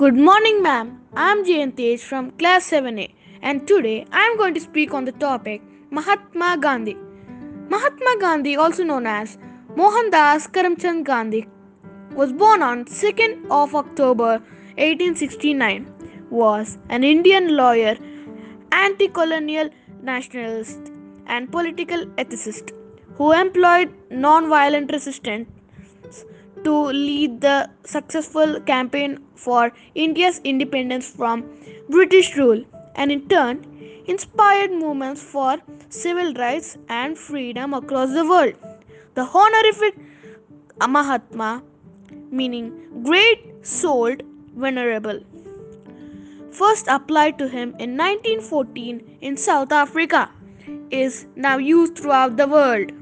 Good morning, ma'am. I'm Jayanthej from class 7A, and today I'm going to speak on the topic Mahatma Gandhi. Mahatma Gandhi, also known as Mohandas Karamchand Gandhi, was born on 2nd of October 1869. Was an Indian lawyer, anti-colonial nationalist, and political ethicist who employed non-violent resistance to lead the successful campaign for India's independence from British rule and in turn inspired movements for civil rights and freedom across the world. The honorific Mahatma, meaning great souled venerable, first applied to him in 1914 in South Africa, is now used throughout the world.